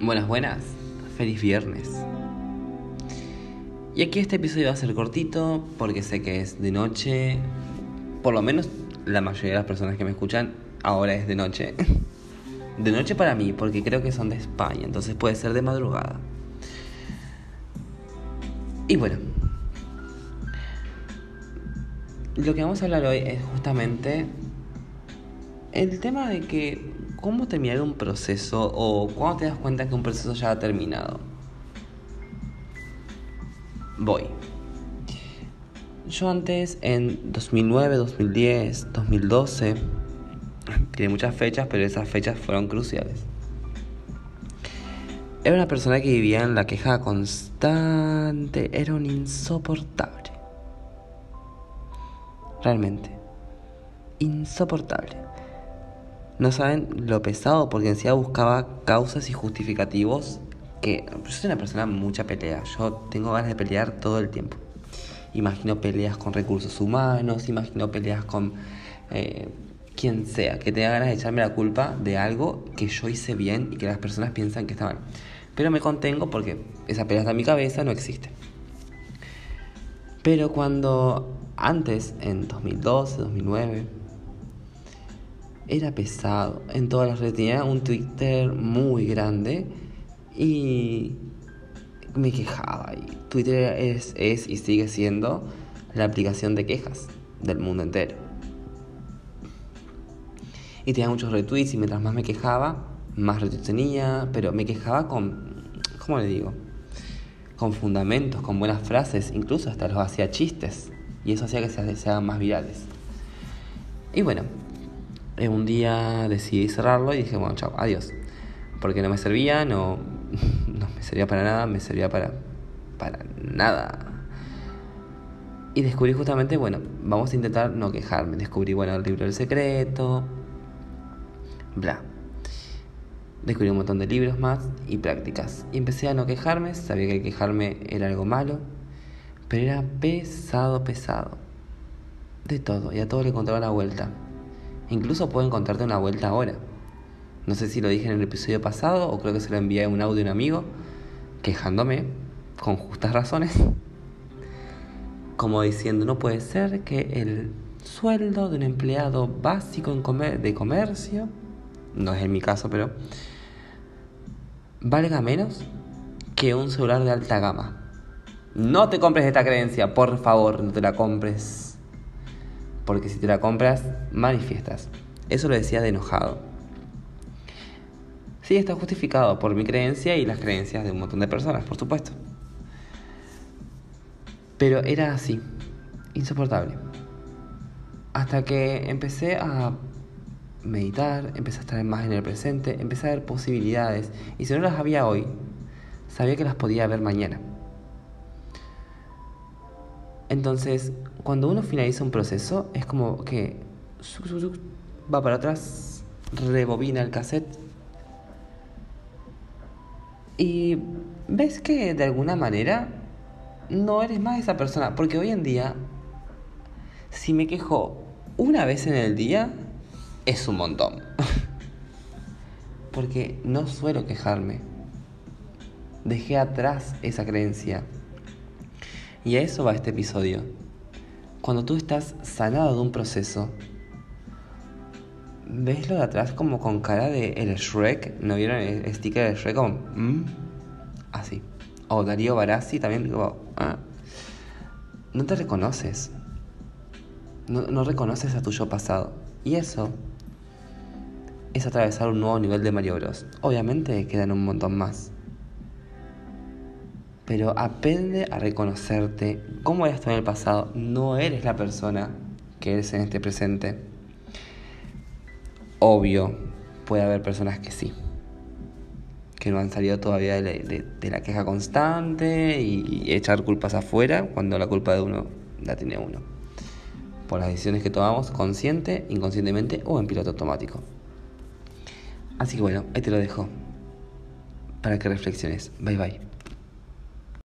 Buenas, buenas. Feliz viernes. Y aquí este episodio va a ser cortito porque sé que es de noche. Por lo menos la mayoría de las personas que me escuchan ahora es de noche. De noche para mí, porque creo que son de España, entonces puede ser de madrugada. Y bueno, lo que vamos a hablar hoy es justamente el tema de que cómo terminar un proceso o cuándo te das cuenta que un proceso ya ha terminado. Voy. Yo antes, en 2009, 2010, 2012, tiene muchas fechas, pero esas fechas fueron cruciales. Era una persona que vivía en la queja constante, era un insoportable. Realmente. Insoportable. No saben lo pesado, porque encima buscaba causas y justificativos que yo soy una persona mucha pelea. Yo tengo ganas de pelear todo el tiempo. Imagino peleas con recursos humanos, imagino peleas con eh, quien sea, que tenga ganas de echarme la culpa de algo que yo hice bien y que las personas piensan que está mal. Pero me contengo porque esa pelea está mi cabeza, no existe. Pero cuando antes, en 2012, 2009, era pesado. En todas las redes tenía un Twitter muy grande y me quejaba. Y Twitter es, es y sigue siendo la aplicación de quejas del mundo entero. Y tenía muchos retweets y mientras más me quejaba, más retweets tenía, pero me quejaba con, ¿cómo le digo? Con fundamentos, con buenas frases, incluso hasta los hacía chistes. Y eso hacía que se, se hagan más virales. Y bueno, un día decidí cerrarlo y dije, bueno, chao, adiós. Porque no me servía, no, no me servía para nada, me servía para, para nada. Y descubrí justamente, bueno, vamos a intentar no quejarme. Descubrí, bueno, el libro del secreto, bla. Descubrí un montón de libros más y prácticas. Y empecé a no quejarme, sabía que quejarme era algo malo, pero era pesado, pesado. De todo, y a todo le encontraba la vuelta. Incluso puedo encontrarte una vuelta ahora. No sé si lo dije en el episodio pasado o creo que se lo envié un audio a un amigo quejándome con justas razones. Como diciendo, no puede ser que el sueldo de un empleado básico de comercio, no es en mi caso, pero valga menos que un celular de alta gama. No te compres esta creencia, por favor, no te la compres porque si te la compras, manifiestas. Eso lo decía de enojado. Sí, está justificado por mi creencia y las creencias de un montón de personas, por supuesto. Pero era así, insoportable. Hasta que empecé a meditar, empecé a estar más en el presente, empecé a ver posibilidades. Y si no las había hoy, sabía que las podía ver mañana. Entonces, cuando uno finaliza un proceso, es como que va para atrás, rebobina el cassette y ves que de alguna manera no eres más esa persona. Porque hoy en día, si me quejo una vez en el día, es un montón. Porque no suelo quejarme. Dejé atrás esa creencia. Y a eso va este episodio. Cuando tú estás sanado de un proceso, ves lo de atrás como con cara de el Shrek, ¿no vieron el sticker de Shrek como mm? así? O Darío Barassi también como ah. no te reconoces. No, no reconoces a tu yo pasado. Y eso es atravesar un nuevo nivel de Mario Bros. Obviamente quedan un montón más pero aprende a reconocerte cómo eras tú en el pasado. No eres la persona que eres en este presente. Obvio, puede haber personas que sí, que no han salido todavía de, la queja constante y, y, echar culpas afuera cuando la culpa de uno la tiene uno. Por las decisiones que tomamos consciente, inconscientemente o en piloto automático. Así que bueno, ahí te lo dejo para que reflexiones. Bye bye.